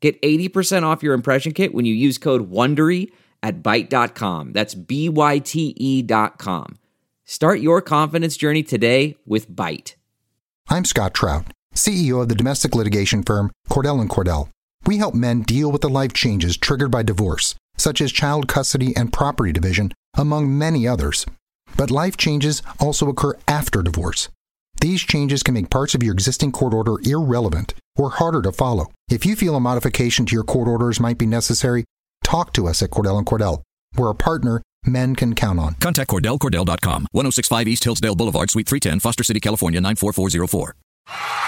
Get 80% off your impression kit when you use code WONDERY at Byte.com. That's B-Y-T-E dot com. Start your confidence journey today with Byte. I'm Scott Trout, CEO of the domestic litigation firm Cordell & Cordell. We help men deal with the life changes triggered by divorce, such as child custody and property division, among many others. But life changes also occur after divorce. These changes can make parts of your existing court order irrelevant or harder to follow. If you feel a modification to your court orders might be necessary, talk to us at Cordell & Cordell. We're a partner men can count on. Contact CordellCordell.com, 1065 East Hillsdale Boulevard, Suite 310, Foster City, California, 94404.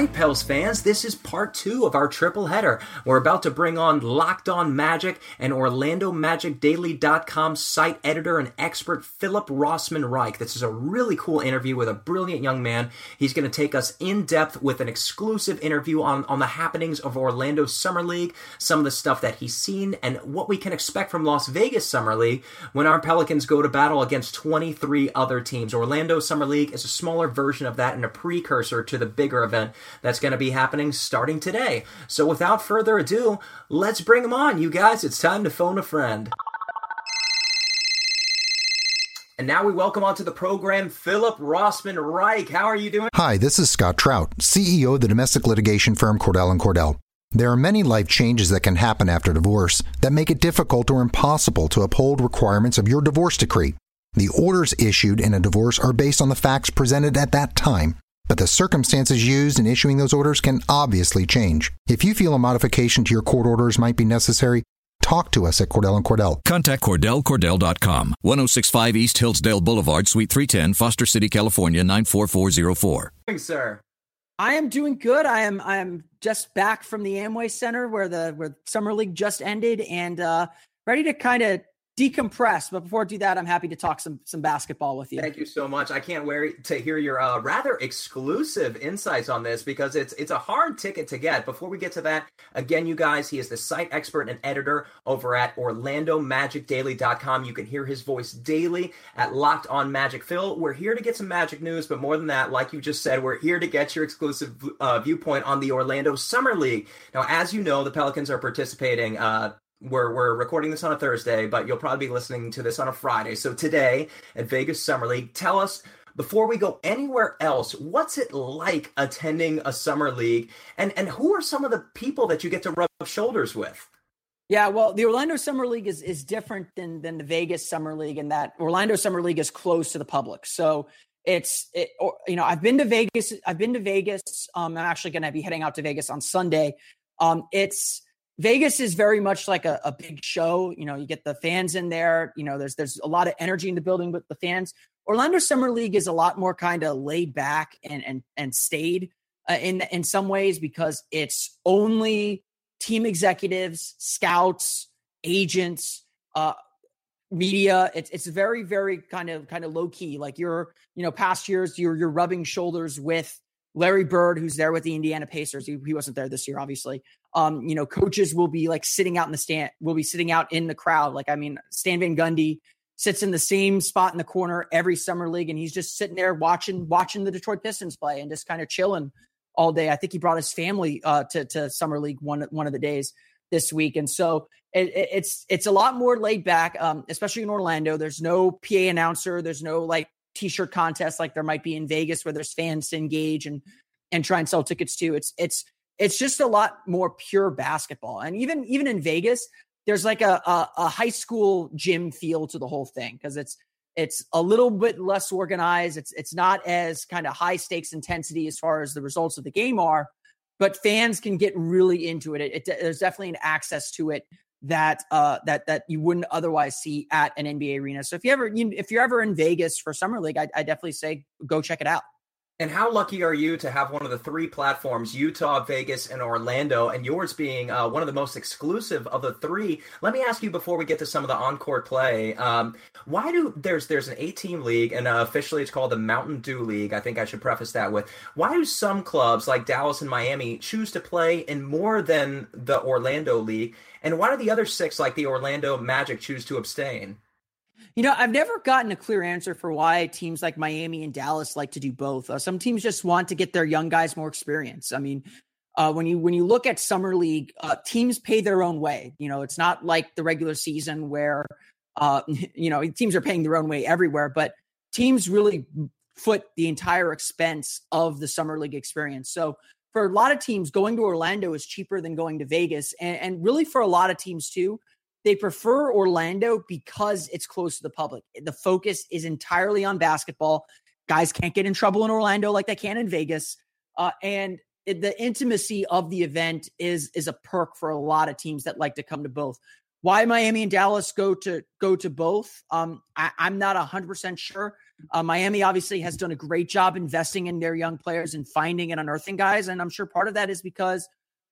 Right, Pels fans, this is part two of our triple header. We're about to bring on Locked On Magic and OrlandoMagicDaily.com site editor and expert Philip Rossman Reich. This is a really cool interview with a brilliant young man. He's going to take us in depth with an exclusive interview on, on the happenings of Orlando Summer League, some of the stuff that he's seen, and what we can expect from Las Vegas Summer League when our Pelicans go to battle against 23 other teams. Orlando Summer League is a smaller version of that and a precursor to the bigger event that's going to be happening starting today. So without further ado, let's bring them on, you guys. It's time to phone a friend. And now we welcome onto the program Philip Rossman Reich. How are you doing? Hi, this is Scott Trout, CEO of the domestic litigation firm Cordell & Cordell. There are many life changes that can happen after divorce that make it difficult or impossible to uphold requirements of your divorce decree. The orders issued in a divorce are based on the facts presented at that time but the circumstances used in issuing those orders can obviously change. If you feel a modification to your court orders might be necessary, talk to us at Cordell & Cordell. Contact CordellCordell.com, 1065 East Hillsdale Boulevard, Suite 310, Foster City, California, 94404. Thanks, sir. I am doing good. I am I am just back from the Amway Center where the where summer league just ended and uh ready to kind of decompress. But before I do that, I'm happy to talk some some basketball with you. Thank you so much. I can't wait to hear your uh, rather exclusive insights on this because it's it's a hard ticket to get. Before we get to that, again, you guys, he is the site expert and editor over at OrlandoMagicDaily.com. You can hear his voice daily at Locked On Magic. Phil, we're here to get some Magic news, but more than that, like you just said, we're here to get your exclusive uh, viewpoint on the Orlando Summer League. Now, as you know, the Pelicans are participating. Uh, we're we're recording this on a Thursday, but you'll probably be listening to this on a Friday. So today at Vegas Summer League, tell us before we go anywhere else, what's it like attending a summer league, and and who are some of the people that you get to rub shoulders with? Yeah, well, the Orlando Summer League is is different than than the Vegas Summer League in that Orlando Summer League is closed to the public. So it's it, or, you know I've been to Vegas. I've been to Vegas. Um, I'm actually going to be heading out to Vegas on Sunday. Um, it's Vegas is very much like a, a, big show. You know, you get the fans in there. You know, there's there's a lot of energy in the building with the fans. Orlando Summer League is a lot more kind of laid back and and and stayed uh, in in some ways because it's only team executives, scouts, agents, uh, media. It's it's very very kind of kind of low key. Like you're you know past years you're you're rubbing shoulders with Larry Bird, who's there with the Indiana Pacers. He, he wasn't there this year, obviously. Um, you know, coaches will be like sitting out in the stand, will be sitting out in the crowd. Like, I mean, Stan Van Gundy sits in the same spot in the corner every summer league, and he's just sitting there watching watching the Detroit Pistons play and just kind of chilling all day. I think he brought his family uh, to to summer league one one of the days this week, and so it, it's it's a lot more laid back, um, especially in Orlando. There's no PA announcer. There's no like t-shirt contest like there might be in Vegas where there's fans to engage and and try and sell tickets to. It's it's it's just a lot more pure basketball. And even even in Vegas, there's like a a, a high school gym feel to the whole thing because it's it's a little bit less organized. It's it's not as kind of high stakes intensity as far as the results of the game are, but fans can get really into it. it, it there's definitely an access to it that uh that that you wouldn't otherwise see at an NBA arena. So if you ever you, if you're ever in Vegas for summer league, I, I definitely say go check it out. And how lucky are you to have one of the three platforms, Utah, Vegas, and Orlando, and yours being uh, one of the most exclusive of the three? Let me ask you before we get to some of the on-court play. Um, why do there's there's an 18 league and uh, officially it's called the Mountain Dew League? I think I should preface that with why do some clubs like Dallas and Miami choose to play in more than the Orlando League, and why do the other six like the Orlando Magic choose to abstain? You know, I've never gotten a clear answer for why teams like Miami and Dallas like to do both. Uh, some teams just want to get their young guys more experience. I mean, uh, when you when you look at summer league, uh, teams pay their own way. You know, it's not like the regular season where uh, you know teams are paying their own way everywhere, but teams really foot the entire expense of the summer league experience. So for a lot of teams, going to Orlando is cheaper than going to Vegas, and, and really for a lot of teams too they prefer Orlando because it's close to the public. The focus is entirely on basketball. Guys can't get in trouble in Orlando like they can in Vegas. Uh, and the intimacy of the event is is a perk for a lot of teams that like to come to both. Why Miami and Dallas go to go to both? Um, I, am not hundred percent sure. Uh, Miami obviously has done a great job investing in their young players and finding and unearthing guys, and I'm sure part of that is because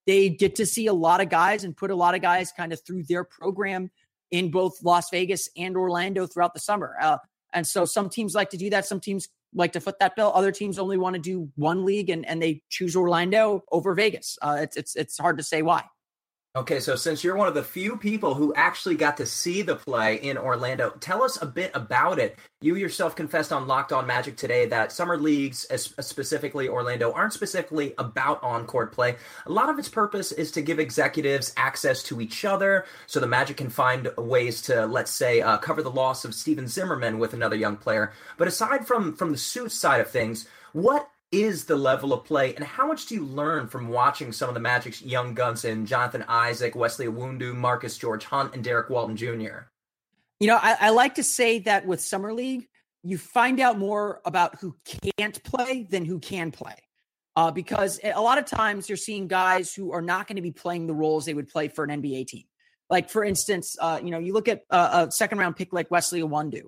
they get to see a lot of guys and put a lot of guys kind of through their program in both Las Vegas and Orlando throughout the summer. Uh, and so some teams like to do that. Some teams like to foot that bill. Other teams only want to do one league and, and they choose Orlando over Vegas. Uh, it's, it's, it's hard to say why. Okay, so since you're one of the few people who actually got to see the play in Orlando, tell us a bit about it. You yourself confessed on Locked On Magic today that summer leagues, specifically Orlando, aren't specifically about on court play. A lot of its purpose is to give executives access to each other so the Magic can find ways to, let's say, uh, cover the loss of Stephen Zimmerman with another young player. But aside from, from the suit side of things, what is the level of play, and how much do you learn from watching some of the Magic's young guns in Jonathan Isaac, Wesley Iwundu, Marcus Georges-Hunt, and Derrick Walton Jr.? You know, I, I like to say that with Summer League, you find out more about who can't play than who can play. Uh, because a lot of times you're seeing guys who are not going to be playing the roles they would play for an NBA team. Like, for instance, uh, you know, you look at a, a second round pick like Wesley Iwundu.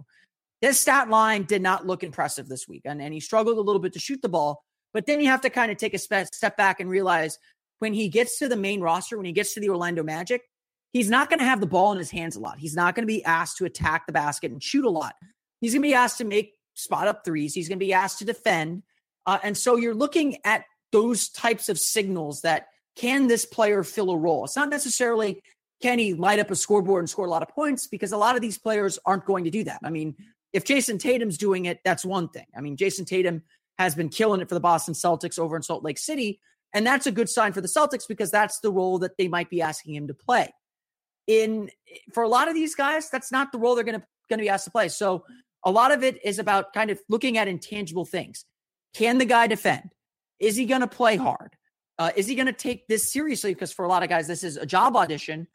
His stat line did not look impressive this week, and, and he struggled a little bit to shoot the ball. But then you have to kind of take a step back and realize when he gets to the main roster, when he gets to the Orlando Magic, he's not going to have the ball in his hands a lot. He's not going to be asked to attack the basket and shoot a lot. He's going to be asked to make spot up threes. He's going to be asked to defend. Uh, and so you're looking at those types of signals that can this player fill a role? It's not necessarily can he light up a scoreboard and score a lot of points because a lot of these players aren't going to do that. I mean, if Jayson Tatum's doing it, that's one thing. I mean, Jayson Tatum has been killing it for the Boston Celtics over in Salt Lake City. And that's a good sign for the Celtics because that's the role that they might be asking him to play. In for a lot of these guys, that's not the role they're going to be asked to play. So a lot of it is about kind of looking at intangible things. Can the guy defend? Is he to play hard? Uh, is he to take this seriously? Because for a lot of guys, this is a job audition.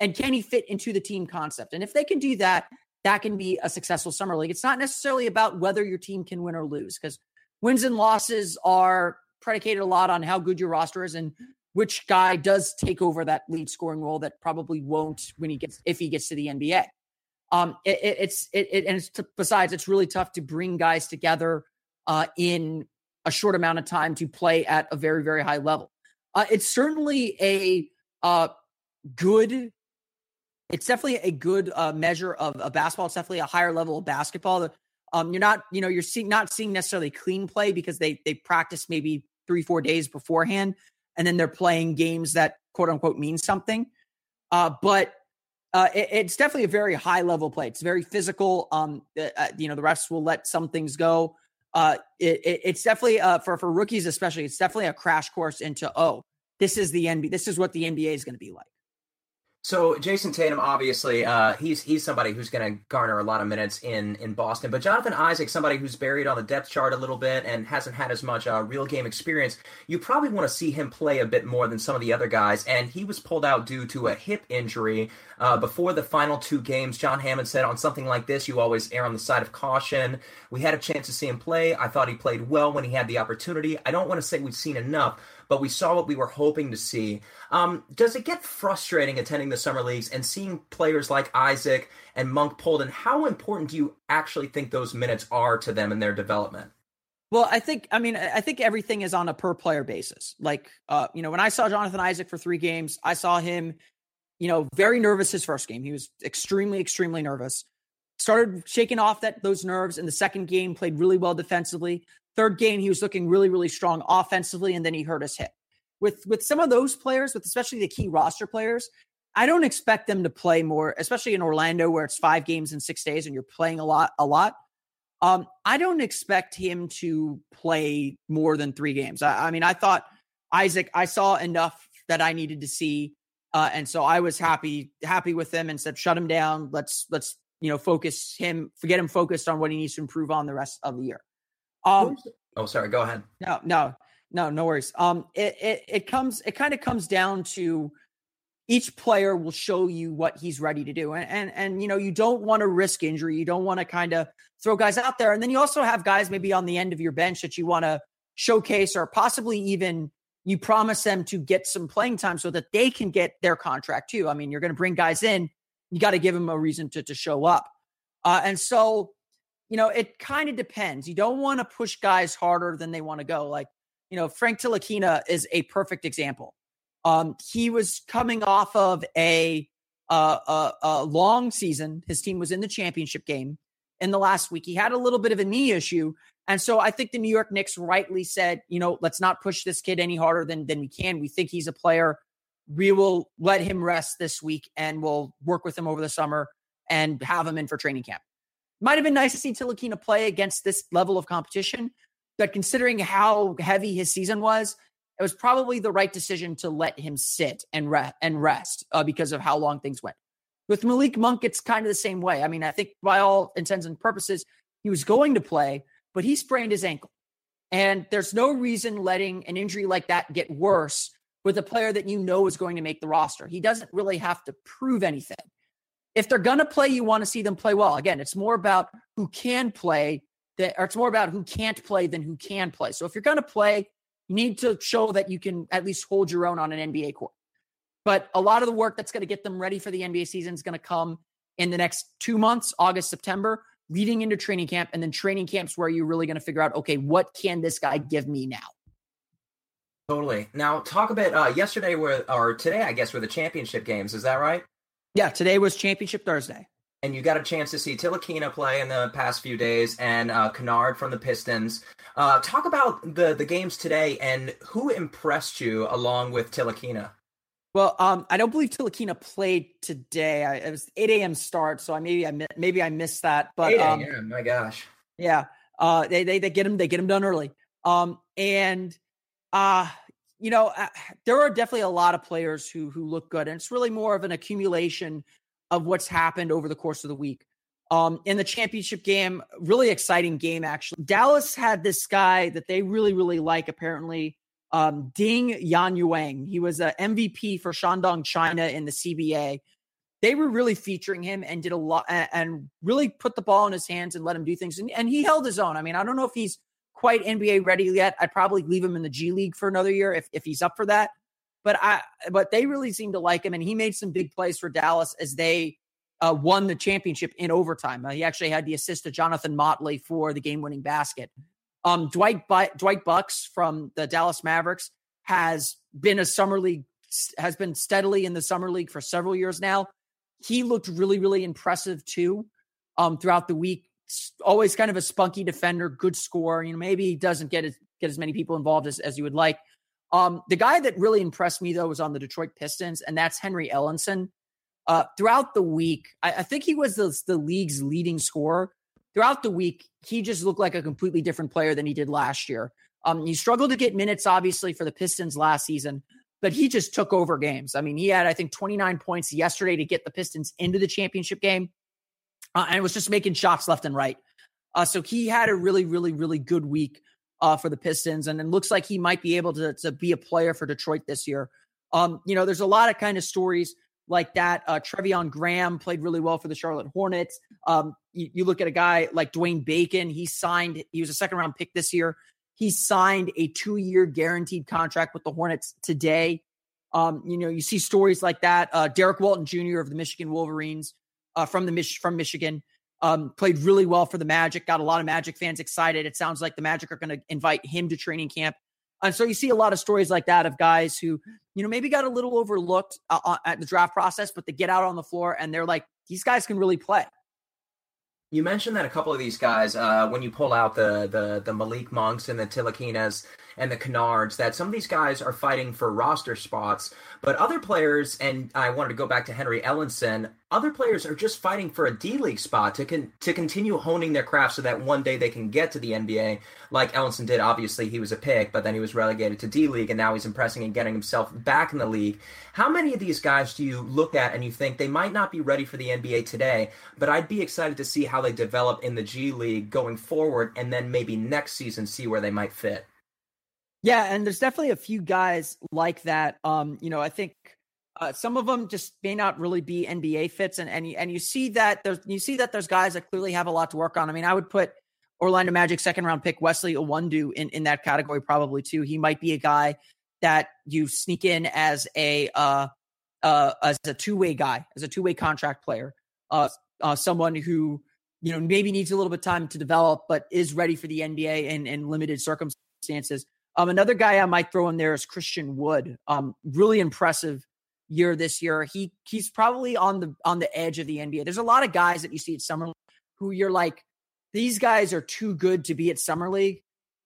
And can he fit into the team concept? And if they can do that, that can be a successful summer league. It's not necessarily about whether your team can win or lose because wins and losses are predicated a lot on how good your roster is and which guy does take over that lead scoring role that probably won't when he gets if he gets to the NBA. Um, it, it, it's it, it and it's t- besides it's really tough to bring guys together uh, in a short amount of time to play at a very very high level. Uh, it's certainly a uh, good it's definitely a good uh, measure of, of basketball. It's definitely a higher level of basketball. Um, you're not, you know, you're seeing not seeing necessarily clean play because they they practice maybe three four days beforehand, and then they're playing games that quote unquote mean something. Uh, but uh, it, it's definitely a very high level play. It's very physical. Um, uh you know, the refs will let some things go. Uh, it, it, it's definitely uh, for for rookies especially. It's definitely a crash course into oh, this is the NBA. This is what the NBA is going to be like. So Jayson Tatum, obviously, uh, he's he's somebody who's going to garner a lot of minutes in in Boston. But Jonathan Isaac, somebody who's buried on the depth chart a little bit and hasn't had as much uh, real game experience. You probably want to see him play a bit more than some of the other guys. And he was pulled out due to a hip injury uh, before the final two games. John Hammond said on something like this, you always err on the side of caution. We had a chance to see him play. I thought he played well when he had the opportunity. I don't want to say we've seen enough, but we saw what we were hoping to see. Um, does it get frustrating attending the summer leagues and seeing players like Isaac and Monk pulled? And how important do you actually think those minutes are to them in their development? Well, I think I mean I think everything is on a per player basis. Like uh, you know, when I saw Jonathan Isaac for three games, I saw him, you know, very nervous his first game. He was extremely, extremely nervous. Started shaking off that those nerves in the second game, played really well defensively. Third game, he was looking really, really strong offensively, and then he hurt his hip. With with some of those players, with especially the key roster players, I don't expect them to play more, especially in Orlando where it's five games in six days and you're playing a lot, a lot. Um, I don't expect him to play more than three games. I, I, mean, I thought Isaac, I saw enough that I needed to see, uh, and so I was happy happy with him and said, shut him down. Let's let's you know focus him, forget him focused on what he needs to improve on the rest of the year. Um, oh, sorry. Go ahead. No, no, no, no worries. Um, it it it comes it kind of comes down to each player will show you what he's ready to do. And and and you know, you don't want to risk injury. You don't want to kind of throw guys out there. And then you also have guys maybe on the end of your bench that you want to showcase or possibly even you promise them to get some playing time so that they can get their contract too. I mean, you're going to bring guys in, you got to give them a reason to to show up. Uh, and so, you know, it kind of depends. You don't want to push guys harder than they want to go. Like, you know, Frank Ntilikina is a perfect example um, he was coming off of a, uh, a, a long season. His team was in the championship game in the last week. He had a little bit of a knee issue. And so I think the New York Knicks rightly said, you know, let's not push this kid any harder than, than we can. We think he's a player. We will let him rest this week and we'll work with him over the summer and have him in for training camp. Might have been nice to see Ntilikina play against this level of competition, but considering how heavy his season was, it was probably the right decision to let him sit and rest and rest uh, because of how long things went. With Malik Monk, it's kind of the same way. I mean, I think by all intents and purposes, he was going to play, but he sprained his ankle. And there's no reason letting an injury like that get worse with a player that you know is going to make the roster. He doesn't really have to prove anything. If they're going to play, you want to see them play well. Again, it's more about who can play, that, or it's more about who can't play than who can play. So if you're going to play, you need to show that you can at least hold your own on an NBA court. But a lot of the work that's going to get them ready for the NBA season is going to come in the next two months, August, September, leading into training camp. And then training camps where you're really going to figure out, okay, what can this guy give me now? Totally. Now, talk a bit. Uh, yesterday were, or today, I guess, were the championship games. Is that right? Yeah, today was Championship Thursday and you got a chance to see Ntilikina play in the past few days and uh, Kennard from the Pistons. Uh, talk about the the games today and who impressed you along with Ntilikina. Well, um, I don't believe Ntilikina played today. I, it was 8 a.m. start, so I maybe I maybe I missed that. But 8 a.m. Um, my gosh, yeah, uh, they they they get him they get him done early. Um, and uh you know, uh, there are definitely a lot of players who who look good, and it's really more of an accumulation of what's happened over the course of the week. Um, in the championship game, really exciting game, actually. Dallas had this guy that they really, really like, apparently, um, Ding Yanyuhang. He was an MVP for Shandong China in the CBA. They were really featuring him and did a lot and really put the ball in his hands and let him do things. And, and he held his own. I mean, I don't know if he's quite NBA ready yet. I'd probably leave him in the G League for another year if, if he's up for that. But I but they really seem to like him, and he made some big plays for Dallas as they uh, won the championship in overtime. Uh, he actually had the assist to Jonathan Motley for the game-winning basket. Um, Dwight Dwight Bucks from the Dallas Mavericks has been a summer league has been steadily in the summer league for several years now. He looked really really impressive too um, throughout the week. Always kind of a spunky defender, good scorer. You know, maybe he doesn't get as get as many people involved as, as you would like. Um, the guy that really impressed me though was on the Detroit Pistons, and that's Henry Ellenson. Uh, throughout the week, I, I think he was the, the league's leading scorer. Throughout the week, he just looked like a completely different player than he did last year. Um, he struggled to get minutes, obviously, for the Pistons last season, but he just took over games. I mean, he had, I think, 29 points yesterday to get the Pistons into the championship game, uh, and was just making shots left and right. Uh, so he had a really, really, really good week uh, for the Pistons, and it looks like he might be able to, to be a player for Detroit this year. Um, you know, there's a lot of kind of stories like that. Uh, Treveon Graham played really well for the Charlotte Hornets. Um, you, you, look at a guy like Dwayne Bacon. He signed. He was a second round pick this year. He signed a two year guaranteed contract with the Hornets today. Um, you know, you see stories like that. Uh, Derrick Walton Jr. of the Michigan Wolverines uh, from the Mich- from Michigan um, played really well for the Magic. Got a lot of Magic fans excited. It sounds like the Magic are going to invite him to training camp. And so you see a lot of stories like that of guys who, you know, maybe got a little overlooked uh, uh at the draft process, but they get out on the floor and they're like, these guys can really play. You mentioned that a couple of these guys, uh, when you pull out the the the Malik Monks and the Ntilikinas and the Kennards, that some of these guys are fighting for roster spots, but other players, and I wanted to go back to Henry Ellenson, other players are just fighting for a D League spot to con- to continue honing their craft so that one day they can get to the NBA, like Ellenson did. Obviously, he was a pick, but then he was relegated to D League, and now he's impressing and getting himself back in the league. How many of these guys do you look at and you think they might not be ready for the NBA today, but I'd be excited to see how they develop in the G League going forward, and then maybe next season see where they might fit? Yeah, and there's definitely a few guys like that. Um, you know, I think uh, some of them just may not really be NBA fits, and and you, and you see that there's you see that there's guys that clearly have a lot to work on. I mean, I would put Orlando Magic second round pick Wesley Iwundu in in that category probably too. He might be a guy that you sneak in as a uh, uh, as a two way guy, as a two way contract player, uh, uh, someone who you know maybe needs a little bit of time to develop, but is ready for the NBA in, in limited circumstances. Um, another guy I might throw in there is Christian Wood. Um, really impressive year this year. He he's probably on the on the edge of the NBA. There's a lot of guys that you see at summer who you're like, these guys are too good to be at summer league,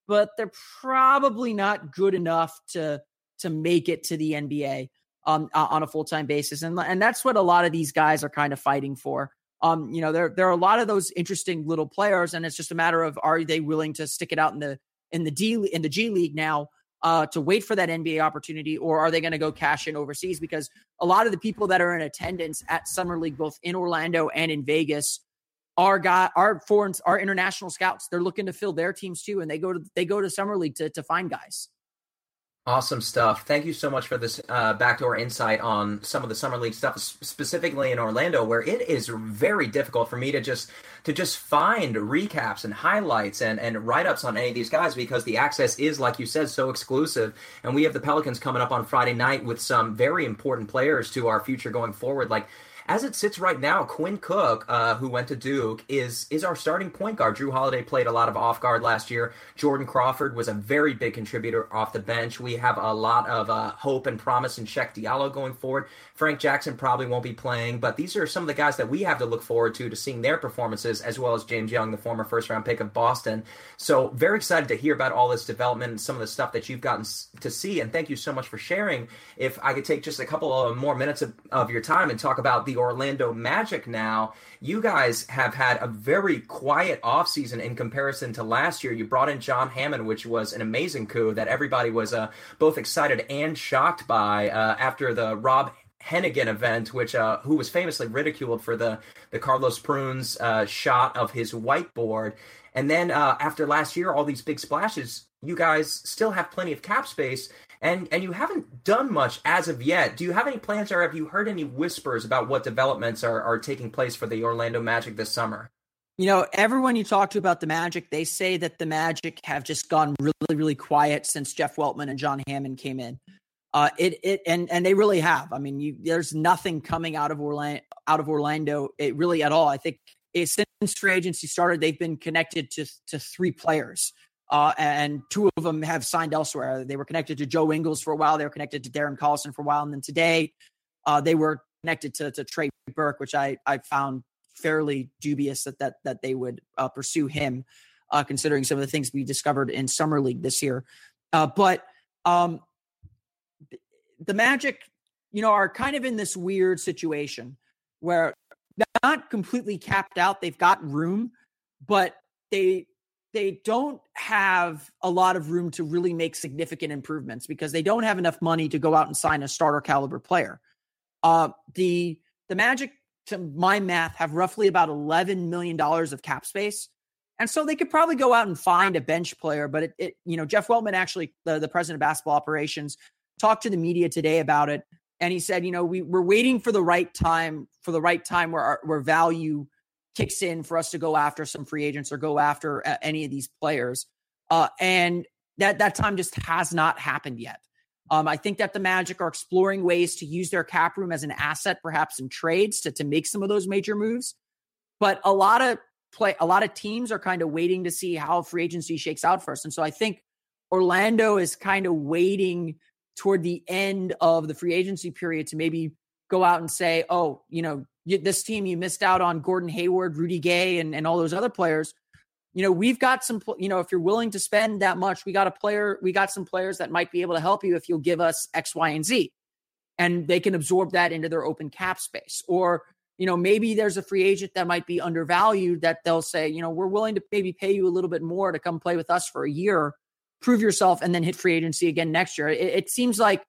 but they're probably not good enough to to make it to the NBA um, on a full time basis. And and that's what a lot of these guys are kind of fighting for. Um, you know, there there are a lot of those interesting little players, and it's just a matter of are they willing to stick it out in the in the D in the G League now uh, to wait for that NBA opportunity, or are they going to go cash in overseas? Because a lot of the people that are in attendance at Summer League, both in Orlando and in Vegas, are got are foreign are international scouts. They're looking to fill their teams too, and they go to they go to Summer League to to find guys. Awesome stuff. Thank you so much for this uh, backdoor insight on some of the summer league stuff, specifically in Orlando, where it is very difficult for me to just to just find recaps and highlights and and write ups on any of these guys because the access is, like you said, so exclusive. And we have the Pelicans coming up on Friday night with some very important players to our future going forward, like as it sits right now, Quinn Cook, uh, who went to Duke, is is our starting point guard. Jrue Holiday played a lot of off guard last year. Jordan Crawford was a very big contributor off the bench. We have a lot of uh, hope and promise in Cheick Diallo going forward. Frank Jackson probably won't be playing, but these are some of the guys that we have to look forward to to seeing their performances, as well as James Young, the former first round pick of Boston. So very excited to hear about all this development and some of the stuff that you've gotten to see. And thank you so much for sharing. If I could take just a couple of more minutes of, of your time and talk about the the Orlando Magic now, you guys have had a very quiet offseason in comparison to last year. You brought in John Hammond, which was an amazing coup that everybody was uh, both excited and shocked by uh, after the Rob Hennigan event, which uh, who was famously ridiculed for the the Carlos Prunes uh, shot of his whiteboard. And then uh, after last year, all these big splashes, you guys still have plenty of cap space and and you haven't done much as of yet. Do you have any plans, or have you heard any whispers about what developments are are taking place for the Orlando Magic this summer? You know, everyone you talk to about the Magic, they say that the Magic have just gone really, really quiet since Jeff Weltman and John Hammond came in. Uh, it it and and they really have. I mean, you, there's nothing coming out of Orlando out of Orlando, it really at all. I think it, since free agency started, they've been connected to to three players uh, and two of them have signed elsewhere. They were connected to Joe Ingles for a while. They were connected to Darren Collison for a while, and then today uh, they were connected to, to Trey Burke, which I I found fairly dubious that that that they would uh, pursue him, uh, considering some of the things we discovered in summer league this year. Uh, but um, the Magic, you know, are kind of in this weird situation where not completely capped out. They've got room, but they they don't have a lot of room to really make significant improvements because they don't have enough money to go out and sign a starter caliber player. Uh, the the Magic, to my math, have roughly about eleven million dollars of cap space, and so they could probably go out and find a bench player. But it, it you know, Jeff Weltman actually, the, the president of basketball operations, talked to the media today about it, and he said, you know, we we're waiting for the right time for the right time where our, where value kicks in for us to go after some free agents or go after uh, any of these players. Uh, and that that time just has not happened yet. Um, I think that the Magic are exploring ways to use their cap room as an asset, perhaps in trades to, to make some of those major moves. But a lot of play, a lot of teams are kind of waiting to see how free agency shakes out first. And so I think Orlando is kind of waiting toward the end of the free agency period to maybe go out and say, oh, you know, this team, you missed out on Gordon Hayward, Rudy Gay, and, and all those other players you know, we've got some, you know, if you're willing to spend that much, we got a player, we got some players that might be able to help you if you'll give us X, Y, and Z. And they can absorb that into their open cap space. Or, you know, maybe there's a free agent that might be undervalued that they'll say, you know, we're willing to maybe pay you a little bit more to come play with us for a year, prove yourself, and then hit free agency again next year. It, it seems like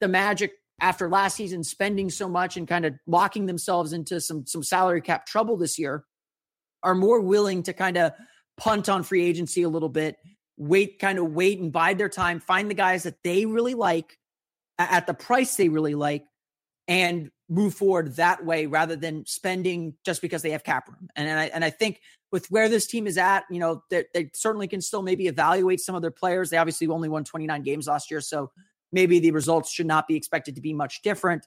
the Magic, after last season spending so much and kind of locking themselves into some some salary cap trouble this year, are more willing to kind of punt on free agency a little bit, wait, kind of wait and bide their time, find the guys that they really like at the price they really like, and move forward that way rather than spending just because they have cap room. And, and I and I think with where this team is at, you know, they, certainly can still maybe evaluate some of their players. They obviously only won 29 games last year, so maybe the results should not be expected to be much different.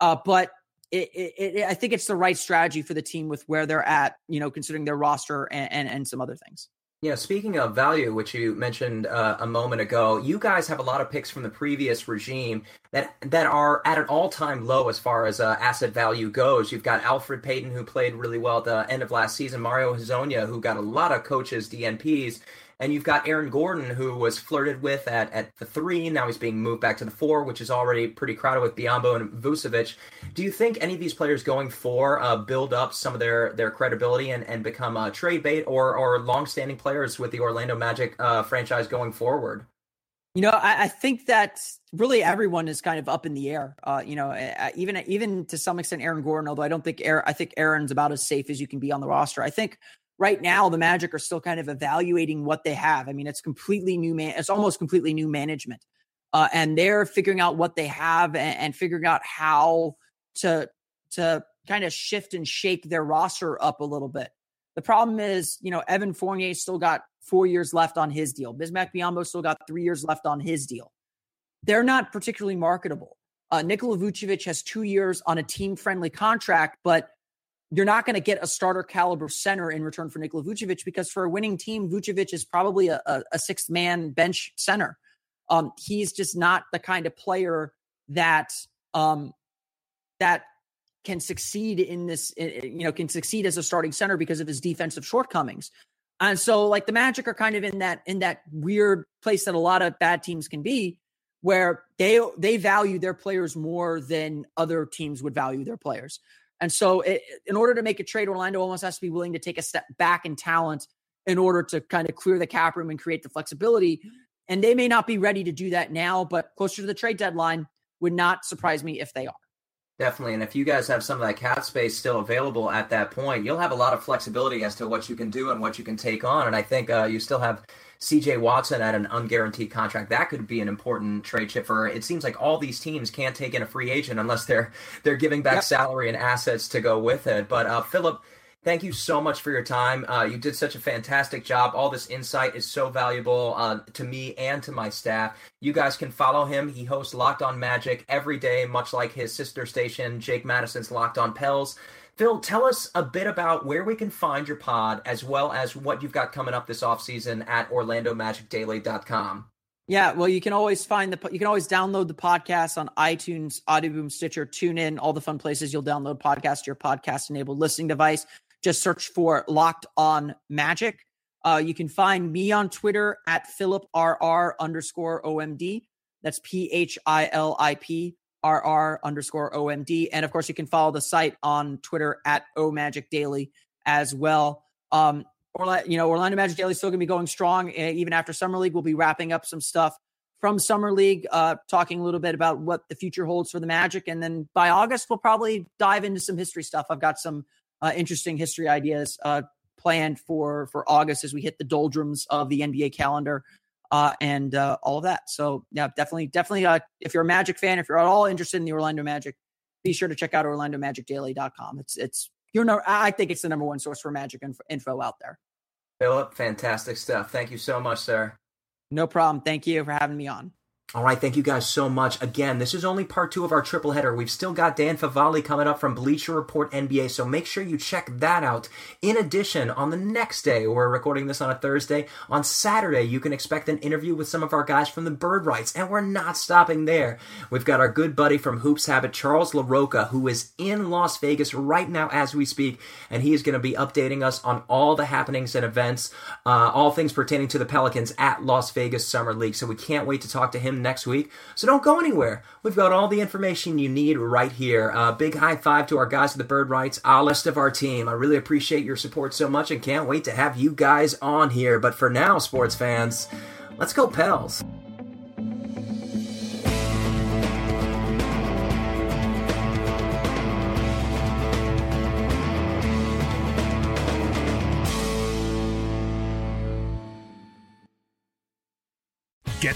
Uh, but it, it, it, I think it's the right strategy for the team with where they're at, you know, considering their roster and, and, and some other things. Yeah, speaking of value, which you mentioned uh, a moment ago, you guys have a lot of picks from the previous regime that that are at an all-time low as far as uh, asset value goes. You've got Elfrid Payton, who played really well at the end of last season, Mario Hezonja, who got a lot of coaches DNPs, and you've got Aaron Gordon, who was flirted with at, at the three. Now he's being moved back to the four, which is already pretty crowded with Biyombo and Vucevic. Do you think any of these players going four uh, build up some of their, their credibility and, and become a trade bait or, or long-standing players with the Orlando Magic uh, franchise going forward? You know, I, I, think that really everyone is kind of up in the air. Uh, you know, even even to some extent, Aaron Gordon. Although I don't think Aaron, I think Aaron's about as safe as you can be on the roster. I think right now the Magic are still kind of evaluating what they have. I mean, it's completely new man. It's almost completely new management, uh, and they're figuring out what they have and, and figuring out how to to kind of shift and shake their roster up a little bit. The problem is, you know, Evan Fournier still got four years left on his deal. Bismack Biyombo still got three years left on his deal. They're not particularly marketable. Uh, Nikola Vucevic has two years on a team friendly contract, but you're not going to get a starter caliber center in return for Nikola Vucevic because for a winning team, Vucevic is probably a, a, a sixth man bench center. Um, he's just not the kind of player that um, that can succeed in this. You know, can succeed as a starting center because of his defensive shortcomings. And so, like the Magic are kind of in that in that weird place that a lot of bad teams can be, where they they value their players more than other teams would value their players. And so, it, in order to make a trade, Orlando almost has to be willing to take a step back in talent in order to kind of clear the cap room and create the flexibility. And they may not be ready to do that now, but closer to the trade deadline would not surprise me if they are. Definitely. And if you guys have some of that cap space still available at that point, you'll have a lot of flexibility as to what you can do and what you can take on. And I think uh, you still have CJ Watson at an unguaranteed contract. That could be an important trade chip for it seems like all these teams can't take in a free agent unless they're they're giving back yep. salary and assets to go with it. But uh, Philip, thank you so much for your time. Uh, you did such a fantastic job. All this insight is so valuable uh, to me and to my staff. You guys can follow him. He hosts Locked On Magic every day, much like his sister station, Jake Madison's Locked On Pels. Phil, tell us a bit about where we can find your pod as well as what you've got coming up this offseason at orlandomagicdaily.com. Yeah, well, you can always find the you can always download the podcast on iTunes, Audioboom, Stitcher, TuneIn, all the fun places you'll download podcasts to your podcast enabled listening device. Just search for Locked On Magic. Uh, you can find me on Twitter at Philip RR underscore OMD. That's P H I L I P RR underscore OMD. And of course, you can follow the site on Twitter at O Magic Daily as well. Um, Orlando, you know, Orlando Magic Daily is still going to be going strong eh, even after Summer League. We'll be wrapping up some stuff from Summer League, uh, talking a little bit about what the future holds for the Magic. And then by August, we'll probably dive into some history stuff. I've got some uh, interesting history ideas uh, planned for for August as we hit the doldrums of the NBA calendar uh, and uh, all of that. So yeah, definitely, definitely. Uh, if you're a Magic fan, if you're at all interested in the Orlando Magic, be sure to check out OrlandoMagicDaily.com. It's it's you know I think it's the number one source for Magic info, info out there. Philip, fantastic stuff. Thank you so much, sir. No problem. Thank you for having me on. All right, thank you guys so much. Again, this is only part two of our triple header. We've still got Dan Favale coming up from Bleacher Report NBA, so make sure you check that out. In addition, on the next day, we're recording this on a Thursday. On Saturday, you can expect an interview with some of our guys from the Bird Writes, and we're not stopping there. We've got our good buddy from Hoops Habit, Charles LaRocca, who is in Las Vegas right now as we speak, and he is going to be updating us on all the happenings and events, uh, all things pertaining to the Pelicans at Las Vegas Summer League. So we can't wait to talk to him next week. So don't go anywhere. We've got all the information you need right here. Uh, big high five to our guys at the Bird Writes, our list of our team. I really appreciate your support so much and can't wait to have you guys on here. But for now, sports fans, let's go Pels.